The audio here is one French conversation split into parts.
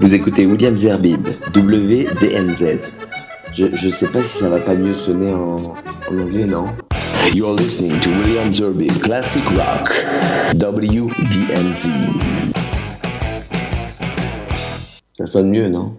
Vous écoutez William Zerbib, WDMZ. Je, je sais pas si ça va pas mieux sonner en, en anglais, non? You're listening to William Zerbib, Classic Rock, WDMZ. Ça sonne mieux, non?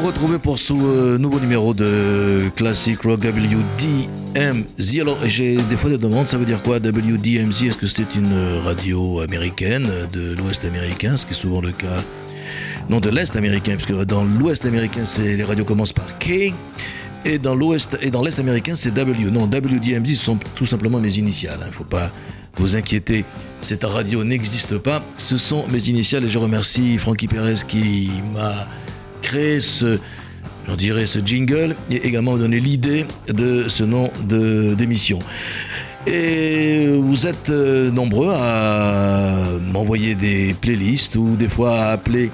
Vous retrouver pour ce euh, nouveau numéro de Classic Rock WDMZ. Alors, j'ai des fois des demandes, ça veut dire quoi WDMZ Est-ce que c'est une radio américaine de l'Ouest américain, ce qui est souvent le cas Non, de l'Est américain, puisque dans l'Ouest américain, c'est les radios commencent par K. Et dans l'Ouest et dans l'Est américain, c'est W. Non, WDMZ sont tout simplement mes initiales. Il ne faut pas vous inquiéter. Cette radio n'existe pas. Ce sont mes initiales et je remercie Francky Perez qui m'a créé ce, j'en dirais, ce jingle et également donné l'idée de ce nom de- d'émission. Et vous êtes euh, nombreux à m'envoyer des playlists ou des fois à appeler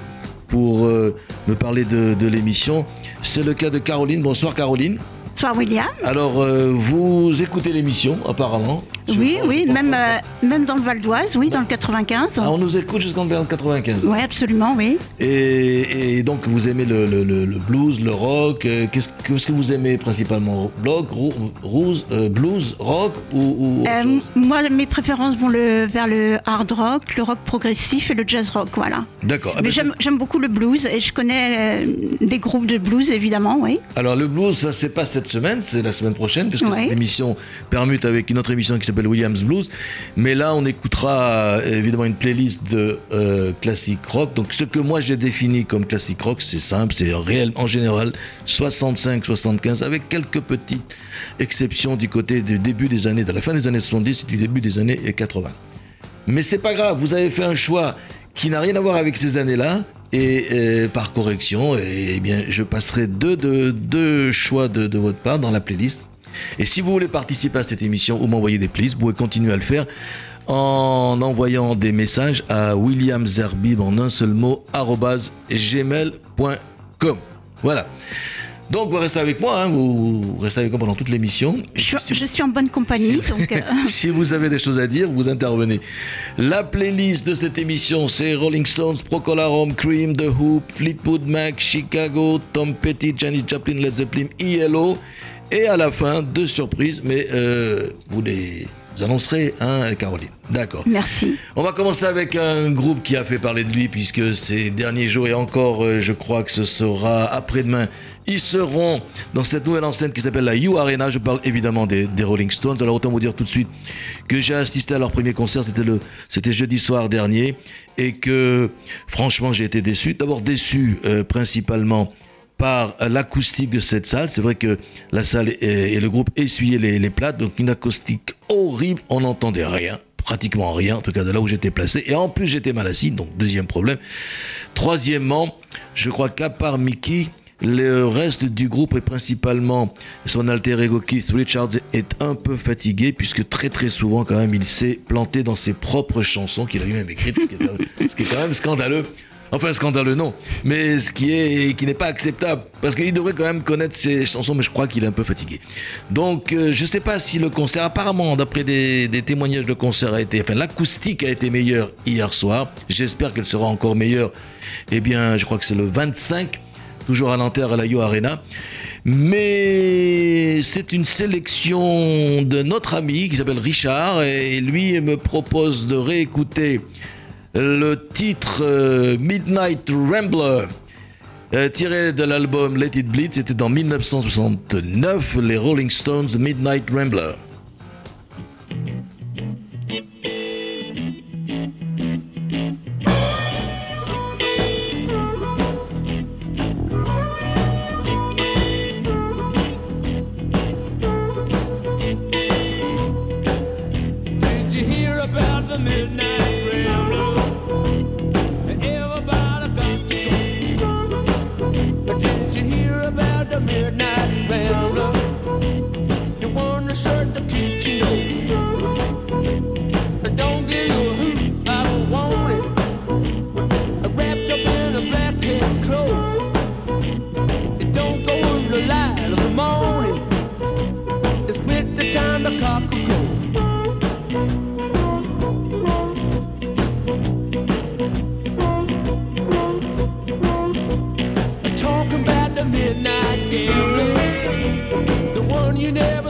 pour euh, me parler de, de l'émission. C'est le cas de Caroline. Bonsoir Caroline. Bonsoir William. Alors, euh, vous écoutez l'émission apparemment Oui, oui, même, euh, même dans le Val d'Oise, oui, dans le 95. Ah, on nous écoute jusqu'en 95. Oui, absolument, oui. Et, et donc vous aimez le, le- le- le blues, le rock. euh, Qu'est-ce qu'est-ce que vous aimez principalement? Rock, rose, euh, blues, rock ou, Euh, moi, mes préférences vont le, vers le hard rock, le rock progressif et le jazz rock, voilà. D'accord. Ah, Mais ben, j'aime j'aime beaucoup le blues et je connais des groupes de blues, évidemment, oui. Alors le blues, ça c'est pas cette semaine, c'est la semaine prochaine, puisque Ouais. cette émission permute avec une autre émission qui s'appelle Williams Blues. Mais là, on écoutera euh, évidemment une playlist de euh, classique rock. Donc ce que moi j'ai défini comme classique rock, c'est simple, c'est réel en général 65-75 avec quelques petites exceptions du côté du début des années, de la fin des années 70 et du début des années 80. Mais c'est pas grave, vous avez fait un choix qui n'a rien à voir avec ces années-là. Et euh, par correction, eh bien, je passerai deux, choix de votre part dans la playlist. Et si vous voulez participer à cette émission ou m'envoyer des playlists, vous pouvez continuer à le faire en envoyant des messages à William Zerbib en un seul mot, gmail.com. Voilà. Donc vous restez avec moi, hein, vous, restez avec moi pendant toute l'émission. Je, suis en bonne compagnie, si- donc... euh, si vous avez des choses à dire, vous intervenez. La playlist de cette émission, c'est Rolling Stones, Procol Harum, Cream, The Hoop, Fleetwood Mac, Chicago, Tom Petty, Janis Joplin, Led Zeppelin, ELO. Et à la fin, deux surprises, mais euh, vous les annoncerez, hein, Caroline. D'accord. merci. On va commencer avec un groupe qui a fait parler de lui puisque ces derniers jours et encore, euh, je crois que ce sera après-demain, ils seront dans cette nouvelle enceinte qui s'appelle la U Arena. Je parle évidemment des, des Rolling Stones. Alors autant vous dire tout de suite que j'ai assisté à leur premier concert, c'était le, c'était jeudi soir dernier, et que franchement j'ai été déçu. D'abord déçu euh, principalement par l'acoustique de cette salle. C'est vrai que la salle et, le groupe essuyaient les, les plates, donc une acoustique horrible, on n'entendait rien, pratiquement rien, en tout cas de là où j'étais placé. Et en plus j'étais mal assis, donc deuxième problème. Troisièmement, je crois qu'à part Mickey, le reste du groupe et principalement son alter ego Keith Richards est un peu fatigué puisque très très souvent quand même il s'est planté dans ses propres chansons qu'il a lui-même écrites, ce qui est quand même scandaleux. Enfin, scandaleux, non. Mais ce qui est, qui n'est pas acceptable. Parce qu'il devrait quand même connaître ses chansons, mais je crois qu'il est un peu fatigué. Donc, euh, je sais pas si le concert, apparemment, d'après des, témoignages, le concert a été, enfin, l'acoustique a été meilleure hier soir. J'espère qu'elle sera encore meilleure. Eh bien, je crois que c'est le 25, toujours à Nanterre, à la Yo Arena. Mais c'est une sélection de notre ami qui s'appelle Richard et lui me propose de réécouter le titre euh, Midnight Rambler euh, tiré de l'album Let It Bleed. C'était dans 1969, les Rolling Stones Midnight Rambler. you never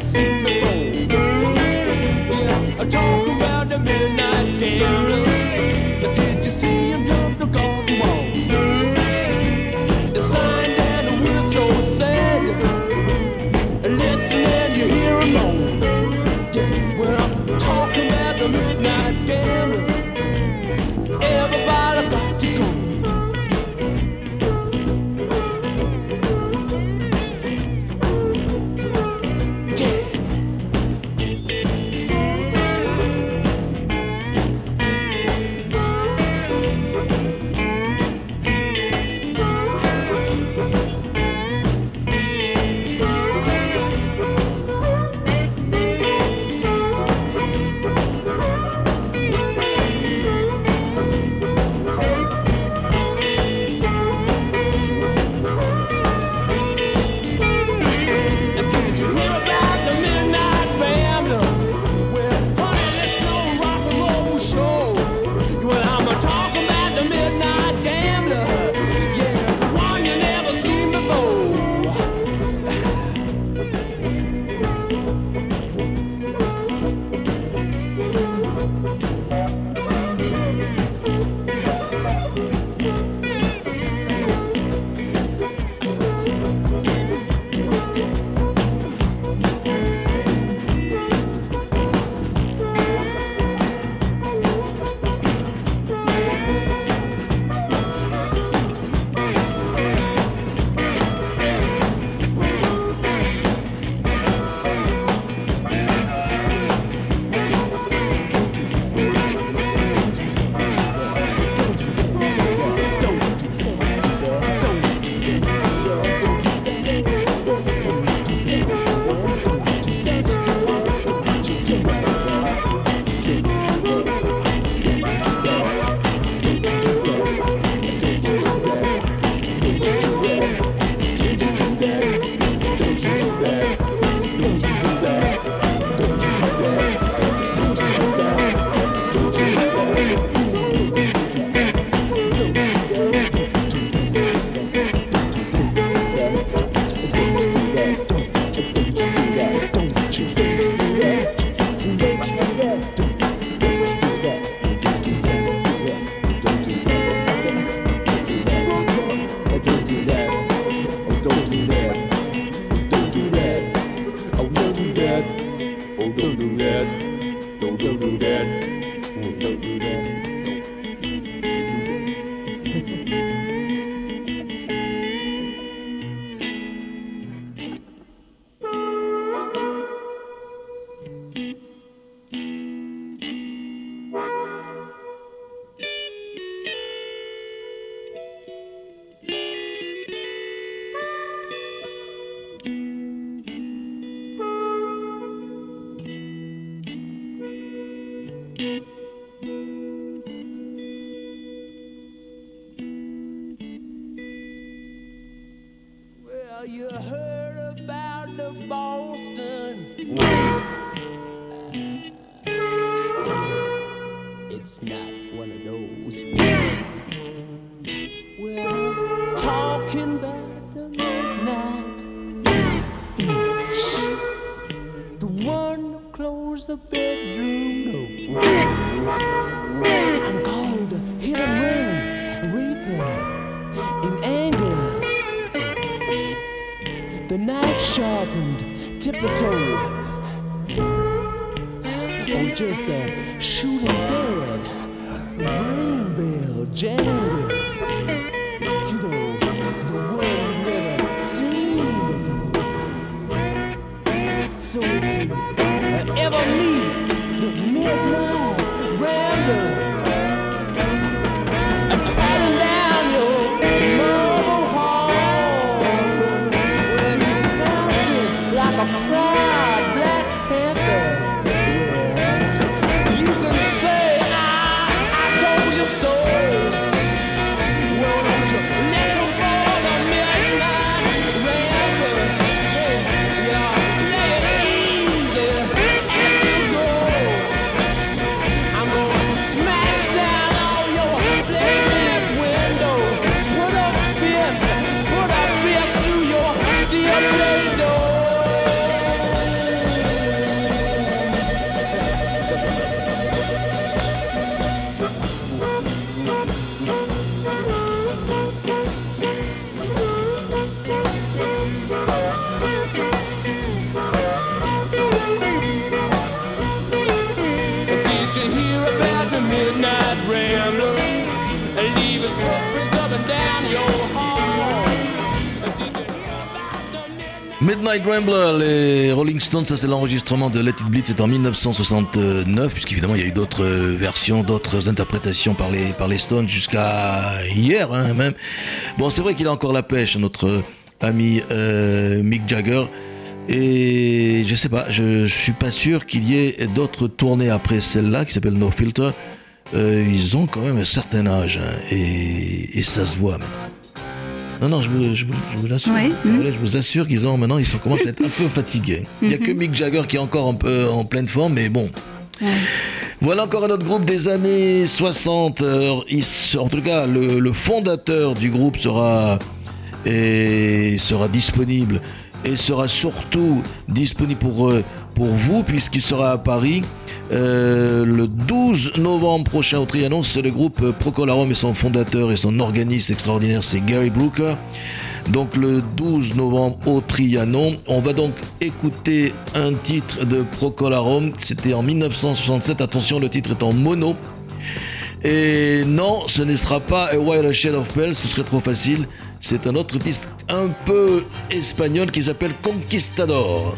know, just uh, a shooting dead, brain bill, jangling. You know, the world you've never seen before. So if you ever meet the midnight. Midnight Rambler, les Rolling Stones, ça c'est l'enregistrement de Let It Bleed, c'est en 1969, puisqu'évidemment il y a eu d'autres euh, versions, d'autres interprétations par les, par les Stones jusqu'à hier hein, même. Bon, c'est vrai qu'il a encore la pêche, notre ami euh, Mick Jagger. Et je sais pas, je, je suis pas sûr qu'il y ait d'autres tournées après celle-là qui s'appelle No Filter. Euh, ils ont quand même un certain âge hein, et, et ça se voit. même. Non, non, je vous, je vous, je vous ouais, Je vous assure qu'ils ont maintenant, ils sont, commencent à être un peu fatigués. Il n'y a que Mick Jagger qui est encore un peu en pleine forme, mais bon. Voilà encore un autre groupe des années 60. Alors, il se- en tout cas, le, le fondateur du groupe sera, et sera disponible et sera surtout disponible pour, euh, pour vous puisqu'il sera à Paris euh, le 12 novembre prochain au Trianon. C'est le groupe Procolarum et son fondateur et son organiste extraordinaire, c'est Gary Brooker. Donc le 12 novembre au Trianon. On va donc écouter un titre de Procolarum. C'était en 1967. Attention, le titre est en mono. Et non, ce ne sera pas A Wild Shade of Pale, ce serait trop facile. C'est un autre titre un peu espagnol qui s'appelle. Conquistador,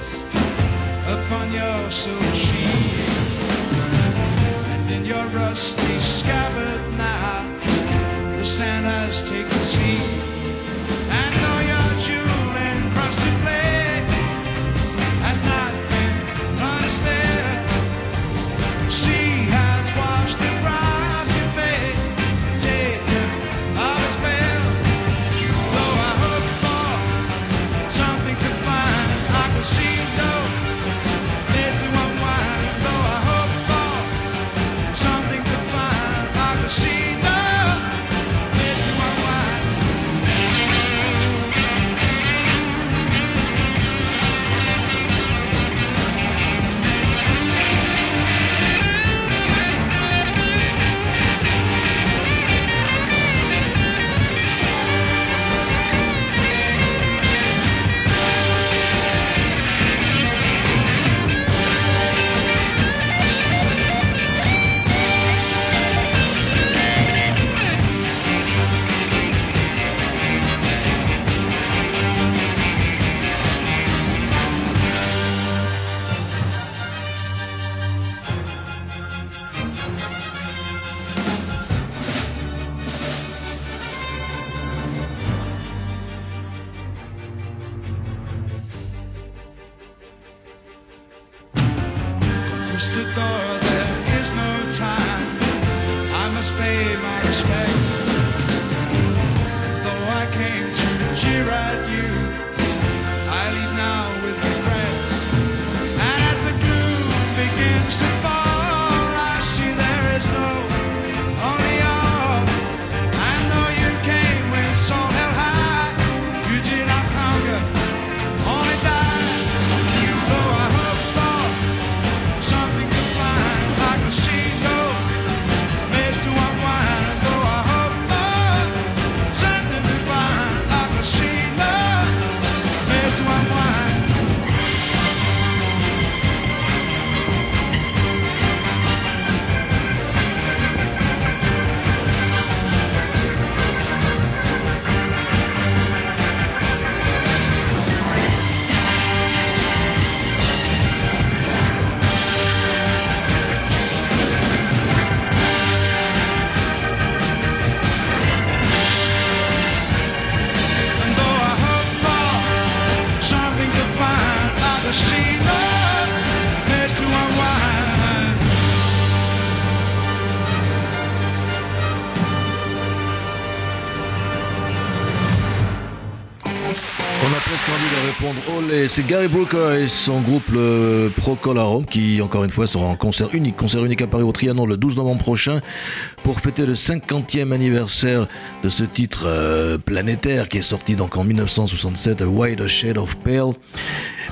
upon your silver c'est Gary Brooker et son groupe le Procolarum qui, encore une fois, sera en concert unique, concert unique à Paris au Trianon le 12 novembre prochain pour fêter le 50e anniversaire de ce titre euh, planétaire qui est sorti donc en 1967, A White Shade of Pale.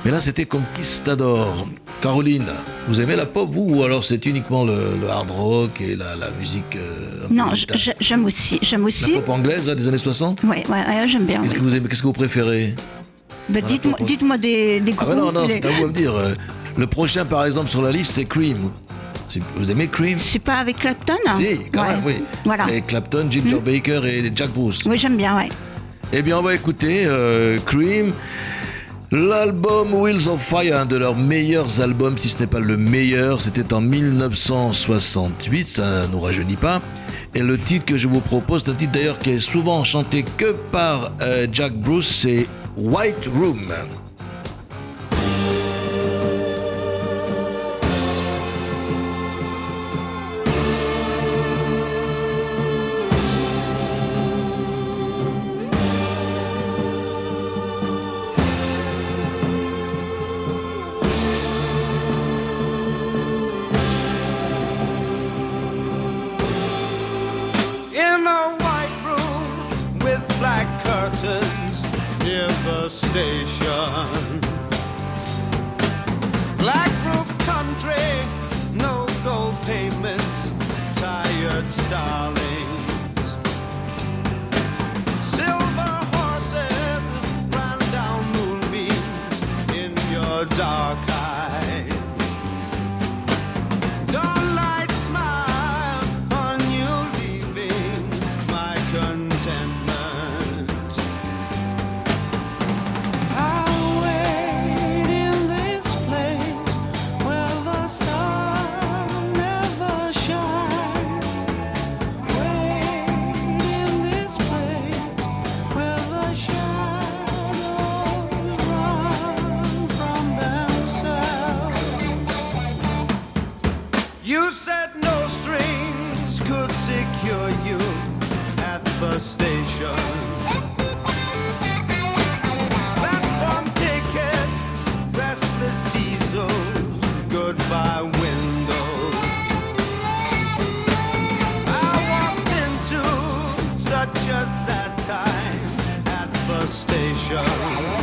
Mais là, c'était Conquistador. Caroline, vous aimez la pop, vous, ou alors c'est uniquement le, le hard rock et la, la musique euh, Non, j'aime aussi. J'aime La aussi. pop anglaise, là, des années 60 Ouais, ouais, ouais, j'aime bien. Qu'est-ce oui. que vous aimez Qu'est-ce que vous préférez? Bah, dites-moi, dites-moi des, des Ah groupes. bah non, non, les- c'est à vous à me dire. Euh, Le prochain, par exemple, sur la liste, c'est Cream. Vous aimez Cream? C'est pas avec Clapton hein? Si, quand Ouais. même, oui. Voilà. Et Clapton, Ginger Baker et Jack Bruce. Oui, j'aime bien, ouais. Eh bien, on va écouter euh, Cream. L'album Wheels of Fire, un de leurs meilleurs albums, si ce n'est pas le meilleur, c'était en 1968, ça nous rajeunit pas. Et le titre que je vous propose, c'est un titre d'ailleurs qui est souvent chanté que par euh, Jack Bruce, c'est White Room. The station.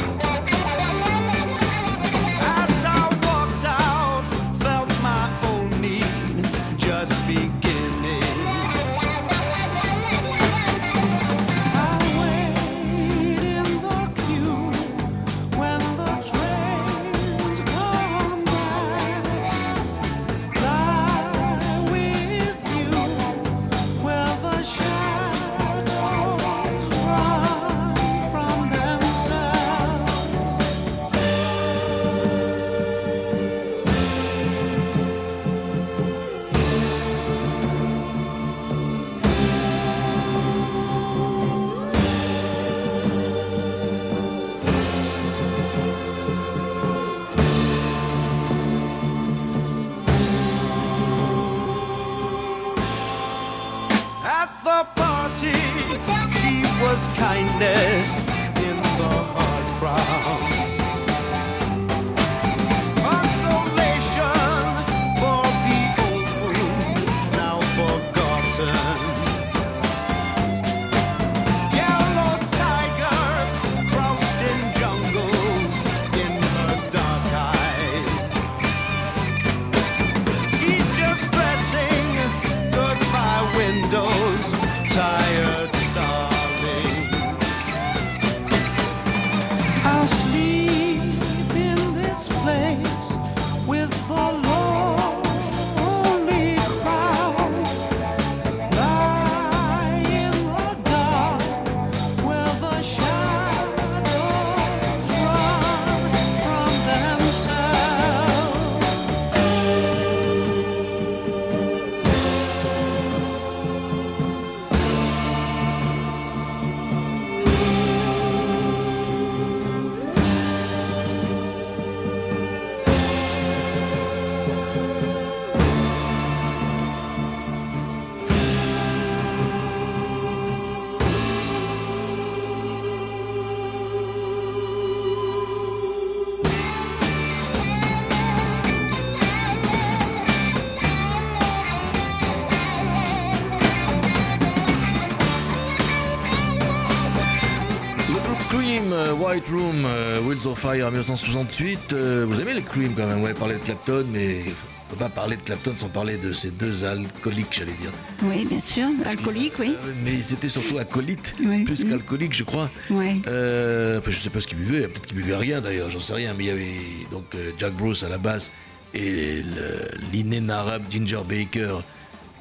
White Room, euh, Wheels of Fire 1968. Euh, vous aimez le Cream quand même, ouais, parler de Clapton, mais on peut pas parler de Clapton sans parler de ces deux alcooliques, j'allais dire. Oui, bien sûr. Alcoolique, oui. Euh, mais c'était surtout acolyte, Oui. plus Mm. qu'alcoolique, je crois. Ouais. Euh, enfin, je sais pas ce qu'il buvait, peut-être qu'il buvait rien d'ailleurs, j'en sais rien, mais il y avait donc euh, Jack Bruce à la basse et le- l'inénarrable Ginger Baker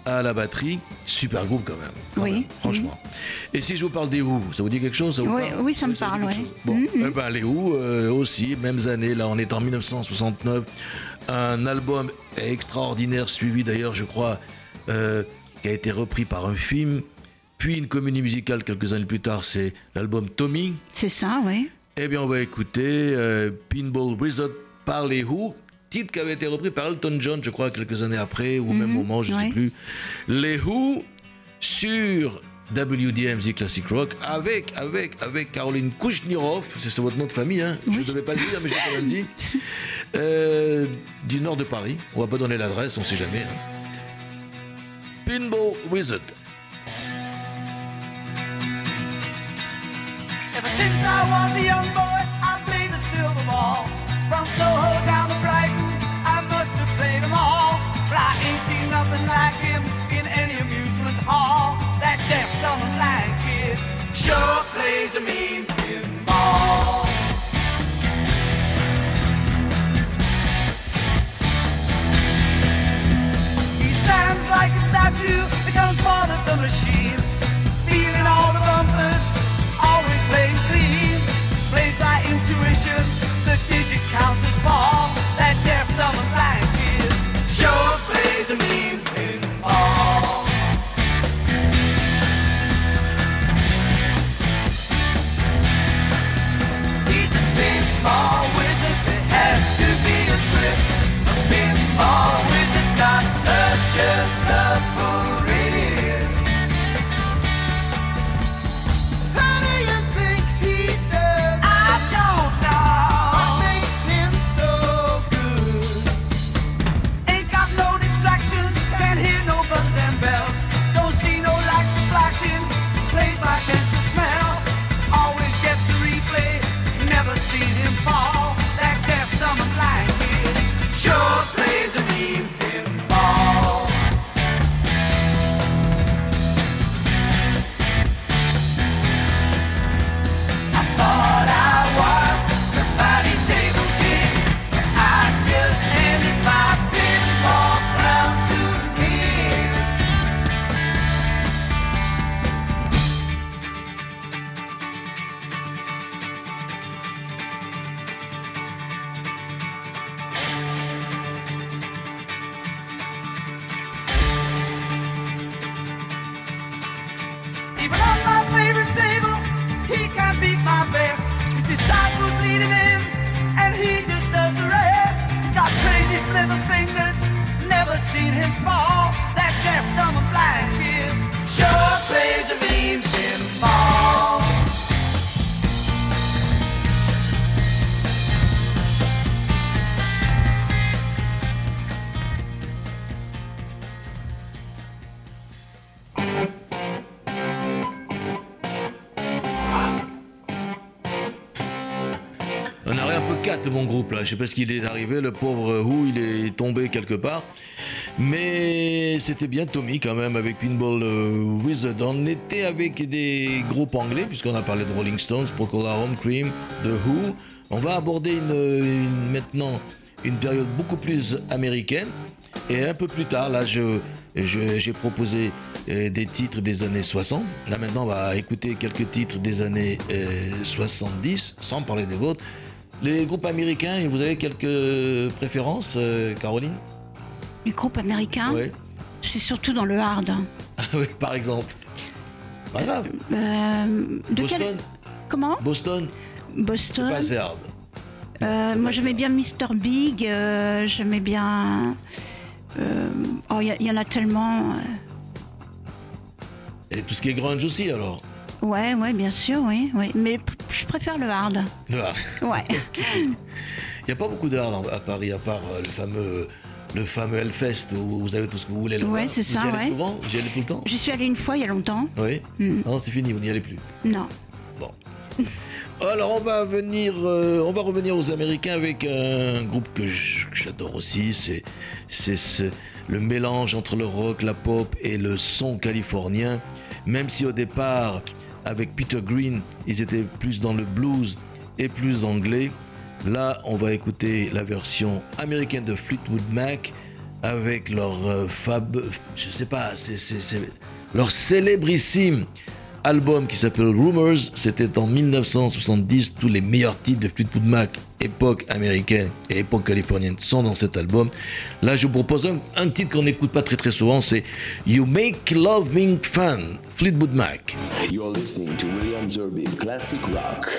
à la batterie. Super groupe quand même. quand Oui. même, franchement. Et si je vous parle des Who, ça vous dit quelque chose ça vous Oui, oui, ça me parle, chose? Bon, Mhm. eh ben, les Who euh, aussi, mêmes années, là on est en 1969. Un album extraordinaire, suivi d'ailleurs, je crois, euh, qui a été repris par un film. Puis une comédie musicale quelques années plus tard, c'est l'album Tommy. C'est ça, oui. Eh bien, on va écouter euh, Pinball Wizard par les Who, titre qui avait été repris par Elton John, je crois, quelques années après, ou au même moment, je ne sais plus. Les Who sur WDMZ Classic Rock avec, avec, avec Caroline Kouchnirov, c'est votre nom de famille, hein je ne devais pas le dire, mais je l'ai quand même dit, Euh, du nord de Paris. On va pas donner l'adresse, on ne sait jamais. hein. Pinball Wizard. Ever since I was a young boy, plays a mean pinball. He stands like a statue, becomes part of the machine. Feeling all the bumpers, Even on my favorite table, he can't beat my best. His disciples lead him and he just does the rest. He's got crazy flipper fingers, never seen him fall. That deaf, dumb, and blind kid sure Je sais pas ce qu'il est arrivé, le pauvre Who, il est tombé quelque part. Mais c'était bien Tommy quand même avec Pinball euh, Wizard. On était avec des groupes anglais puisqu'on a parlé de Rolling Stones, Procol Harum, Cream, The Who. On va aborder maintenant une période beaucoup plus américaine. Et un peu plus tard, là, j'ai proposé euh, des titres des années 60. Là, maintenant, on va écouter quelques titres des années euh, 70, sans parler des vôtres. Les groupes américains, vous avez quelques préférences, euh, Caroline Les groupes américains, Oui. c'est surtout dans le hard. hein. Oui, par exemple. Pas grave. Euh, de Boston, quel... Comment Boston, Boston. pas hard. Euh, moi, j'aimais bien Mr. Big. euh, j'aimais bien. oh, il y, y en a tellement. euh. Et tout ce qui est grunge aussi, alors. Ouais, ouais, bien sûr, oui, oui. Mais je préfère le hard. Ah. Ouais. Il n'y a pas beaucoup de hard à Paris, à part euh, le fameux, le fameux Hellfest où vous avez tout ce que vous voulez. le Ouais, voir. c'est Vous ça, y allez ouais. souvent? J'y allez tout le temps? J'y suis allée une fois il y a longtemps. Oui Mm. Non, c'est fini, vous n'y allez plus. Non. Bon. Alors on va venir, euh, on va revenir aux Américains avec un groupe que j'adore aussi. C'est, c'est ce- le mélange entre le rock, la pop et le son californien. Même si au départ, avec Peter Green, ils étaient plus dans le blues et plus anglais. Là, on va écouter la version américaine de Fleetwood Mac avec leur euh, fab, je sais pas, c'est, leur célébrissime album qui s'appelle Rumors. C'était en 1970. Tous les meilleurs titres de Fleetwood Mac, époque américaine et époque californienne, sont dans cet album. Là, je vous propose un, un titre qu'on n'écoute pas très très souvent. C'est You Make Loving Fun, Fleetwood Mac. William Rock.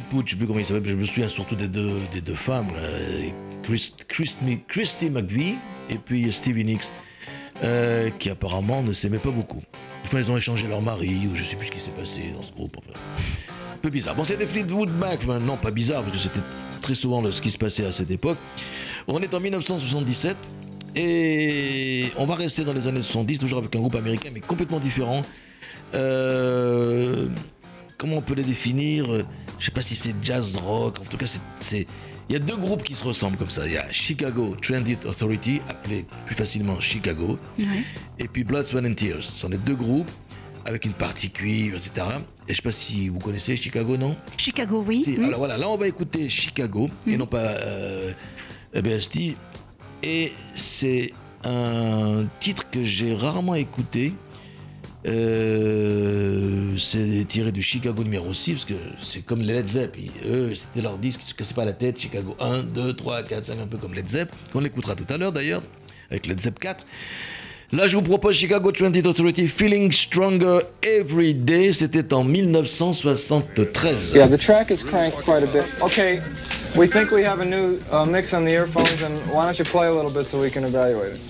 Fleetwood, je sais plus comment il s'appelle, je me souviens surtout des deux, des deux femmes, Christy McVie et puis Stevie Nicks, euh, qui apparemment ne s'aimaient pas beaucoup. Enfin, ils ont échangé leur mari, ou je sais plus ce qui s'est passé dans ce groupe. Un peu bizarre. Bon, c'était Fleetwood Mac, mais non, pas bizarre, parce que c'était très souvent ce qui se passait à cette époque. On est en 1977. Et on va rester dans les années 70, toujours avec un groupe américain, mais complètement différent. Euh, comment on peut les définir Je sais pas si c'est jazz rock. En tout cas, c'est- Il y a deux groupes qui se ressemblent comme ça. Il y a Chicago Transit Authority, appelé plus facilement Chicago, Ouais. et puis Blood, Sweat and Tears. Ce sont les deux groupes avec une partie cuivre, etc. Et je sais pas si vous connaissez Chicago, non? Chicago, oui. Si, Mm. Alors voilà, là on va écouter Chicago et non pas euh, BST. Et c'est un titre que j'ai rarement écouté. Euh, c'est tiré du Chicago numéro 6 parce que c'est comme les Led Zepp. Eux, c'était leur disque, ils se cassaient pas la tête. Chicago 1, 2, 3, 4, 5, un peu comme Led Zepp, qu'on écoutera tout à l'heure d'ailleurs, avec Led Zepp 4. Là, je vous propose Chicago Transit Authority Feeling Stronger Every Day. C'était en 1973. Yeah, the track is cranked quite a bit. Okay, we think we have a new uh, mix on the earphones, and why don't you play a little bit so we can evaluate it?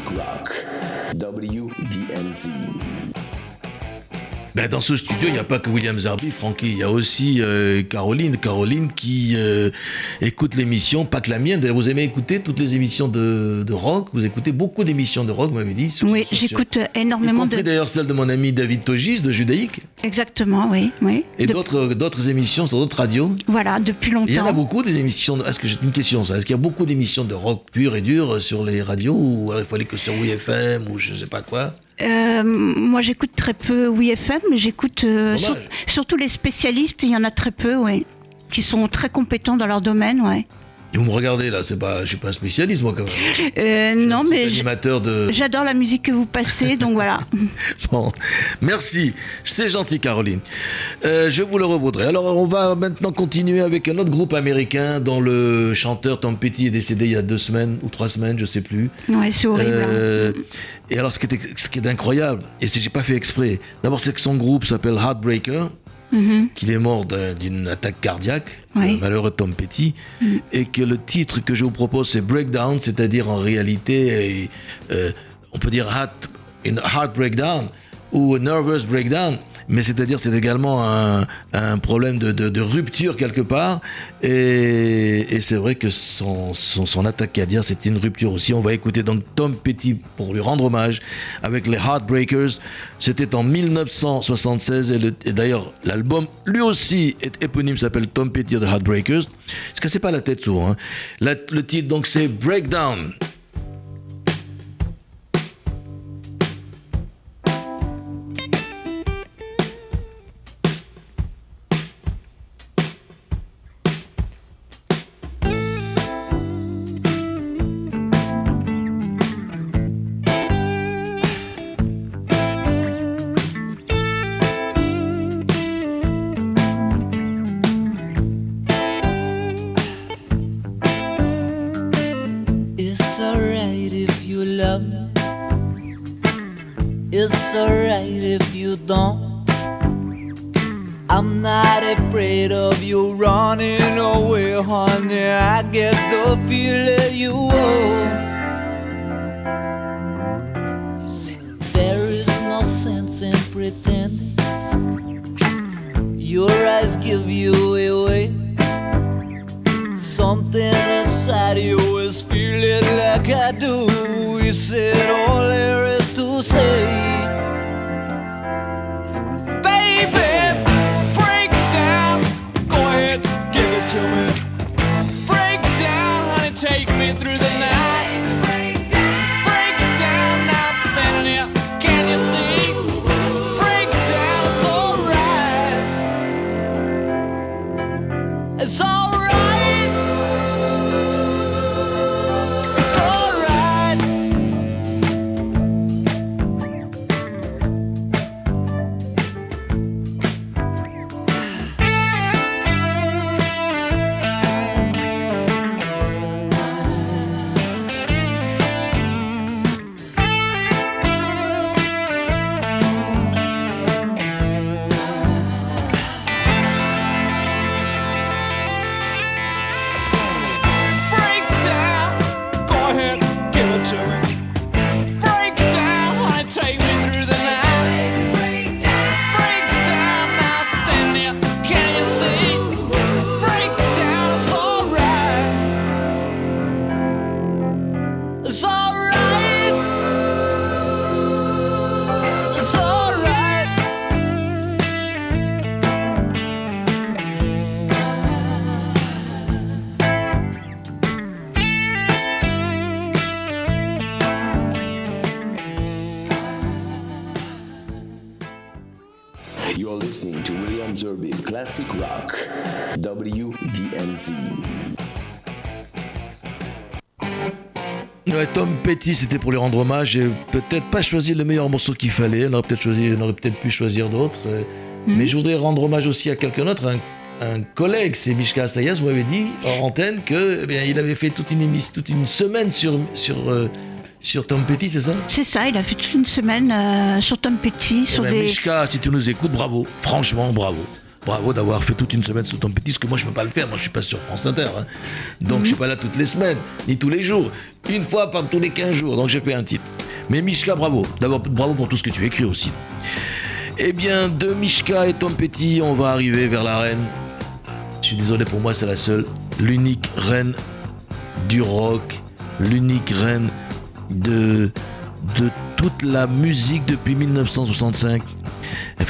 Classic Rock, WDMZ. Ben, dans ce studio, il n'y a pas que William Zarby, Francky. Il y a aussi euh, Caroline. Caroline qui euh, écoute l'émission, pas que la mienne. D'ailleurs, vous aimez écouter toutes les émissions de, de rock Vous écoutez beaucoup d'émissions de rock, vous m'avez dit sur- Oui, j'écoute Y énormément compris de. d'ailleurs celle de mon ami David Togis de Judaïque Exactement, oui, oui. et De- d'autres d'autres émissions sur d'autres radios. Voilà, depuis Il y en a longtemps. beaucoup des émissions. De... Est-ce que j'ai une question ça? Est-ce qu'il y a beaucoup d'émissions de rock pur et dur euh, sur les radios ou alors il fallait que sur WFM ou je sais pas quoi? Euh, moi, j'écoute très peu Oui FM, mais j'écoute euh, sur- surtout les spécialistes. Il y en a très peu, oui, qui sont très compétents dans leur domaine, ouais. Et Vous me regardez là, c'est pas, je suis pas un spécialiste moi quand même. Euh, non, mais j- animateur de. j'adore la musique que vous passez, donc voilà. Bon, merci, c'est gentil Caroline. Euh, je vous le revaudrai. Alors on va maintenant continuer avec un autre groupe américain dont le chanteur Tom Petty est décédé il y a deux semaines ou trois semaines, je sais plus. Ouais, c'est horrible. hein. Euh, et alors ce qui est, ce qui est incroyable, et c'est j'ai pas fait exprès, d'abord c'est que son groupe s'appelle Heartbreaker, Mhm. qu'il est mort d'un- d'une attaque cardiaque, Oui. le malheureux Tom Petty, et que le titre que je vous propose c'est Breakdown, c'est-à-dire en réalité, euh, on peut dire heart, heart breakdown ou a nervous breakdown, mais c'est-à-dire c'est également un, problème de, de- de rupture quelque part, et, c'est vrai que son, son, attaque cardiaque c'était une rupture aussi. On va écouter donc Tom Petty pour lui rendre hommage avec les Heartbreakers. C'était en 1976 et, le- et d'ailleurs l'album lui aussi est éponyme, s'appelle Tom Petty the Heartbreakers. Se cassez pas la tête souvent. hein. Le titre donc c'est Breakdown. Ouais, Tom Petty, c'était pour lui rendre hommage. J'ai peut-être pas choisi le meilleur morceau qu'il fallait. On aurait peut-être choisi, on aurait peut-être pu choisir d'autres. euh, Mais je voudrais rendre hommage aussi à quelqu'un d'autre, un, un collègue, c'est Mishka Astayas, m'avait dit hors antenne que, eh bien, il avait fait toute une émission, toute une semaine sur sur euh, sur Tom Petty, c'est ça? C'est ça, il a fait toute une semaine euh, sur Tom Petty, Eh sur ben, des. Mishka, si tu nous écoutes, bravo. Franchement, bravo. Bravo d'avoir fait toute une semaine sous ton petit, parce que moi je peux pas le faire, moi je suis pas sur France Inter. hein. Donc je suis pas là toutes les semaines, ni tous les jours. Une fois par tous les 15 jours, donc j'ai fait un titre. Mais Mishka, bravo. D'abord, bravo pour tout ce que tu écris aussi. Eh bien, de Mishka et Tom Petty, on va arriver vers la reine. Je suis désolé pour moi, c'est la seule, l'unique reine du rock, l'unique reine de, de toute la musique depuis 1965.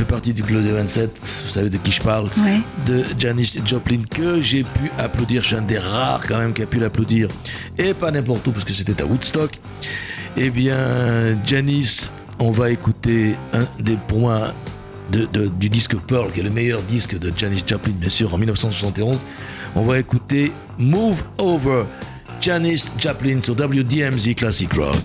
Fait partie du Club des 27, vous savez de qui je parle, Ouais. de Janis Joplin, que j'ai pu applaudir. Je suis un des rares quand même qui a pu l'applaudir. Et pas n'importe où, parce que c'était à Woodstock. Eh bien, Janis, on va écouter un des, pour moi, de- de- du disque Pearl, qui est le meilleur disque de Janis Joplin, bien sûr, en 1971. On va écouter Move Over, Janis Joplin sur WDMZ Classic Rock.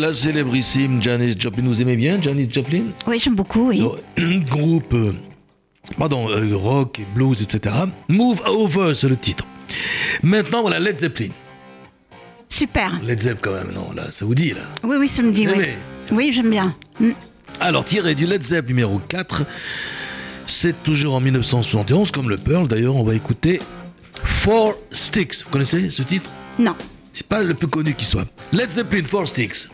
La célébrissime Janis Joplin. Vous aimez bien Janis Joplin? Oui, j'aime beaucoup, oui. Groupe, euh, pardon, euh, rock et blues, etc. Move Over, c'est le titre. Maintenant, voilà Led Zeppelin. Super. Led Zepp quand même, non, là, ça vous dit, là. Oui, oui, ça me dit, Vous oui. Oui, j'aime bien. Mm. Alors, tiré du Led Zepp numéro 4, c'est toujours en 1971, comme le Pearl d'ailleurs, on va écouter Four Sticks. Vous connaissez ce titre? Non. C'est pas le plus connu qui soit. Led Zeppelin, Four Sticks.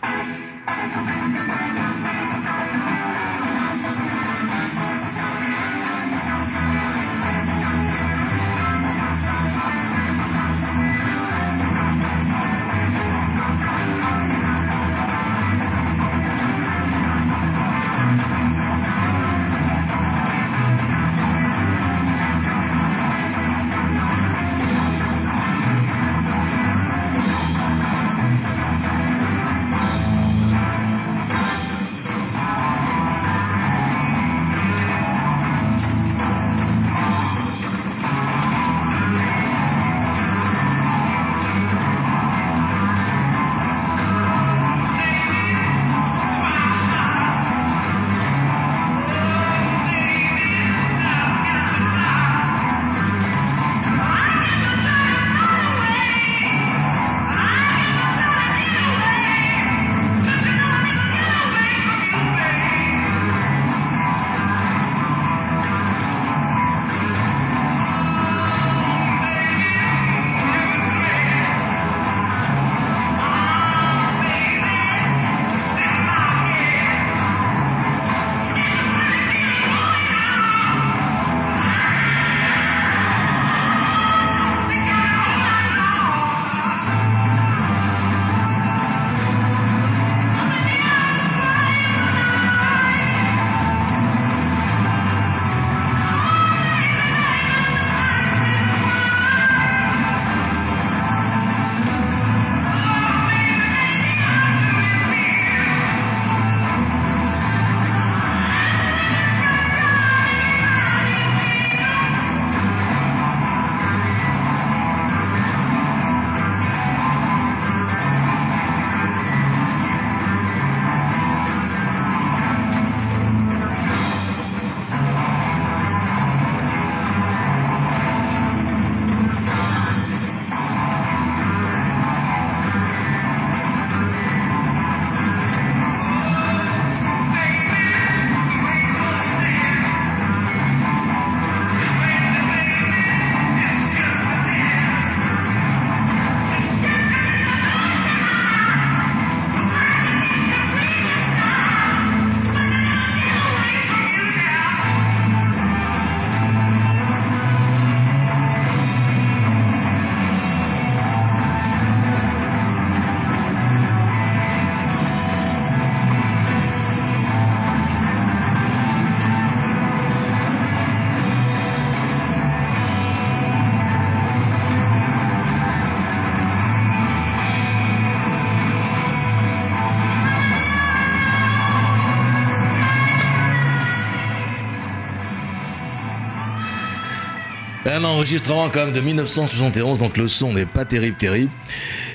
Un enregistrement quand même de 1971, donc le son n'est pas terrible, terrible.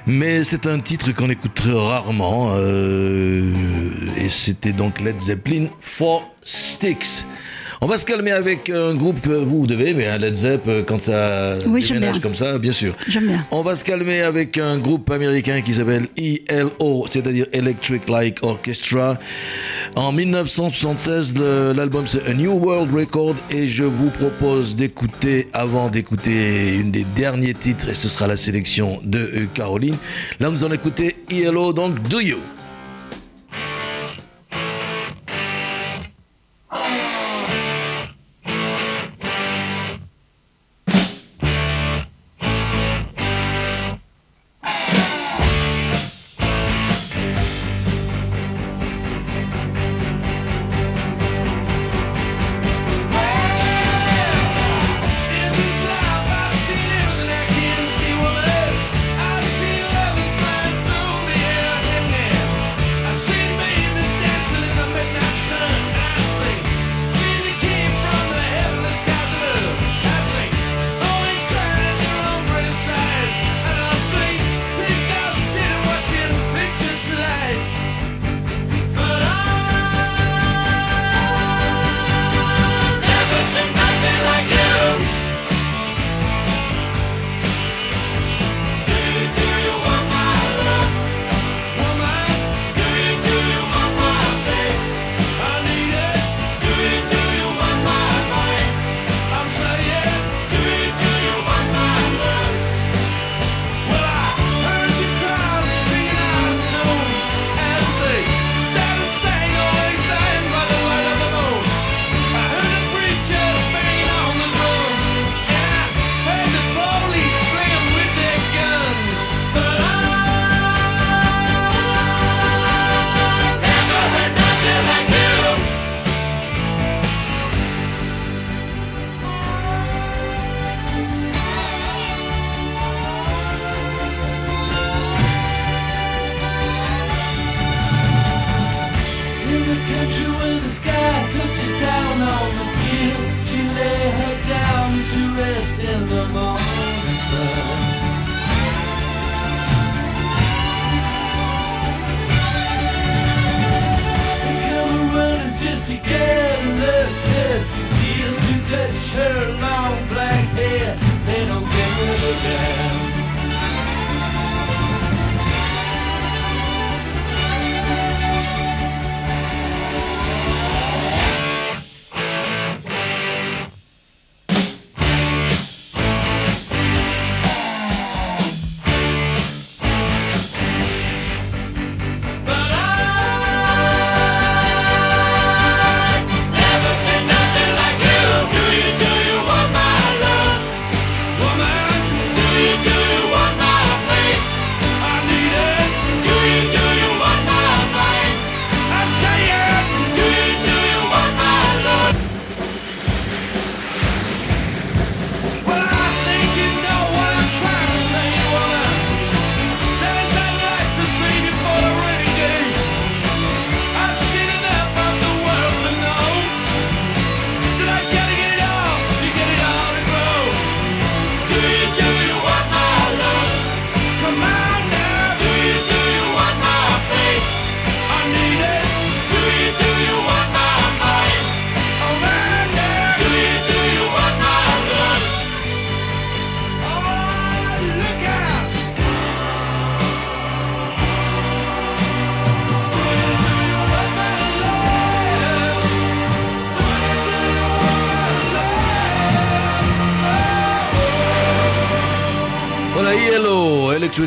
Mais c'est un titre qu'on écoute très rarement. euh, et c'était donc Led Zeppelin for Sticks. On va se calmer avec un groupe, euh, vous devez, mais un Led Zepp, euh, quand ça Oui, déménage comme ça, bien sûr. J'aime bien. On va se calmer avec un groupe américain qui s'appelle ELO, c'est-à-dire Electric Light Orchestra. En 1976, le- l'album c'est A New World Record et je vous propose d'écouter, avant d'écouter une des derniers titres, et ce sera la sélection de euh, Caroline. Là, nous allons écouter ELO, donc Do You.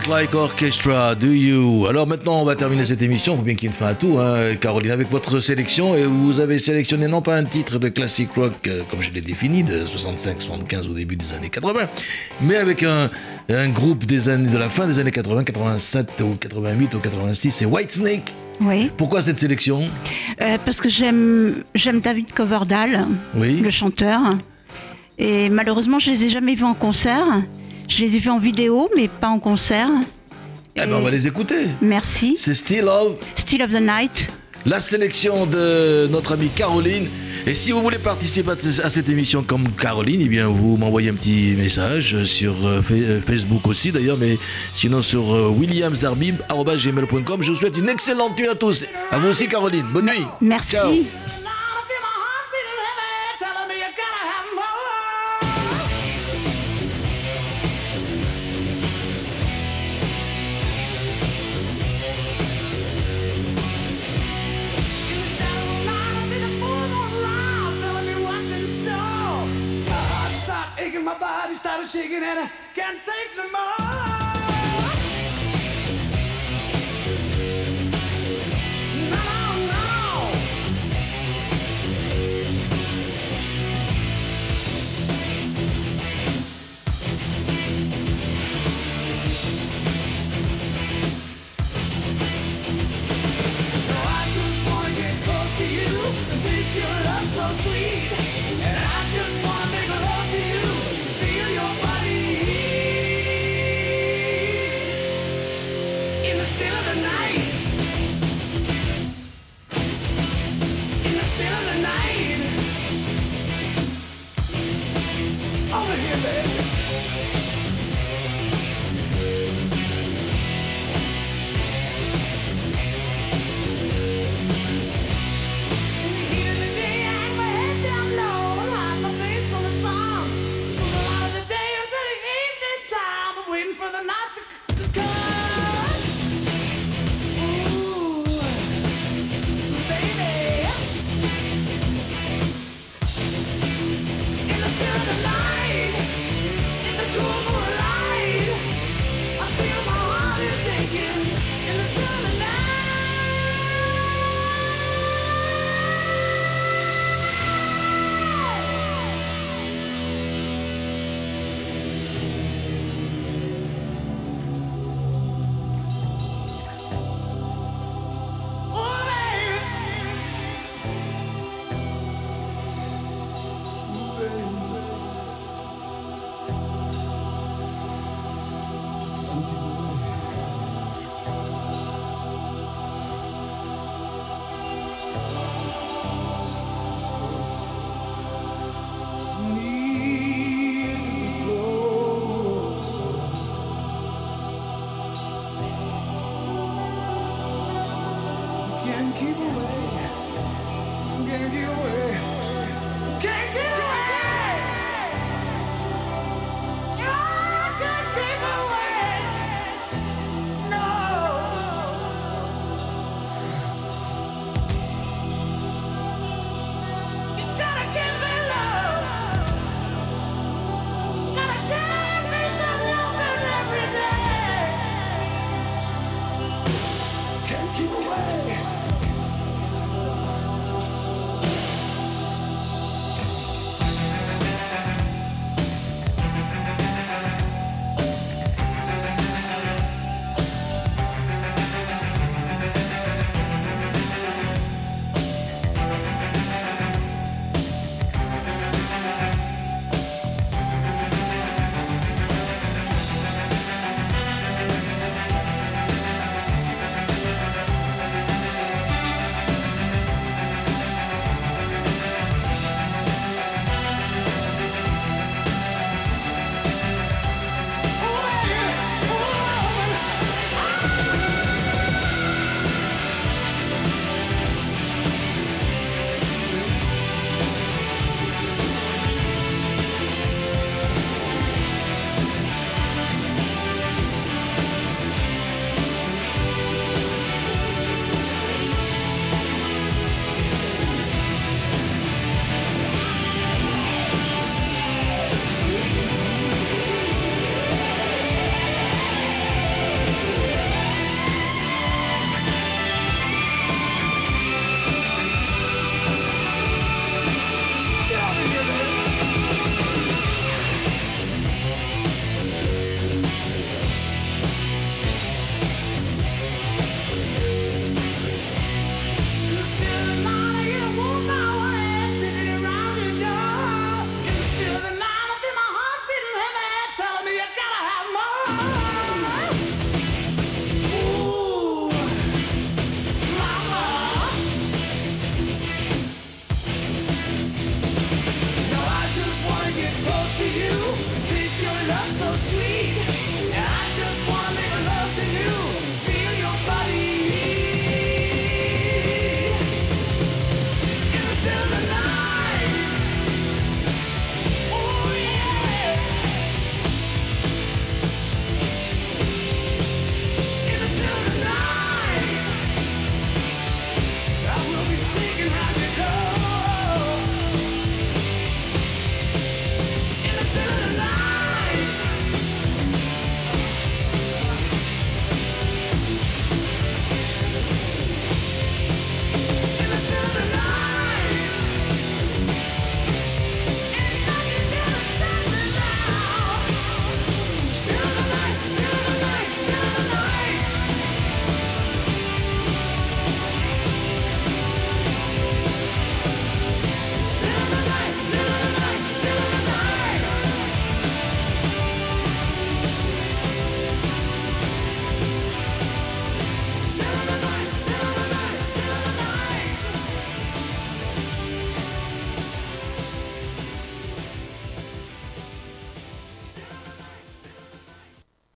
Light Orchestra, Do You? Alors maintenant, on va terminer cette émission, faut bien qu'il y ait une fin à tout, hein, Caroline, avec votre sélection. Et vous avez sélectionné non pas un titre de classic rock, euh, comme je l'ai défini, de 65-75 au début des années 80, mais avec un, un groupe des années, de la fin des années 80, 87 ou 88 ou 86, c'est Whitesnake. Oui, Pourquoi cette sélection? Euh, parce que j'aime David Coverdale, Oui. le chanteur. Et malheureusement, je les ai jamais vus en concert. Je les ai vus en vidéo, mais pas en concert. Eh ben, on va les écouter. Merci. C'est Still of Still of the Night. la sélection de notre amie Caroline. Et si vous voulez participer à cette émission comme Caroline, eh bien vous m'envoyez un petit message sur euh, euh, Facebook aussi d'ailleurs, mais sinon sur euh, williamsarbib.gmail.com. Je vous souhaite une excellente nuit à tous. À vous aussi Caroline. Bonne nuit. Merci. Ciao. Shaking, and I can't take no more. give away, give away.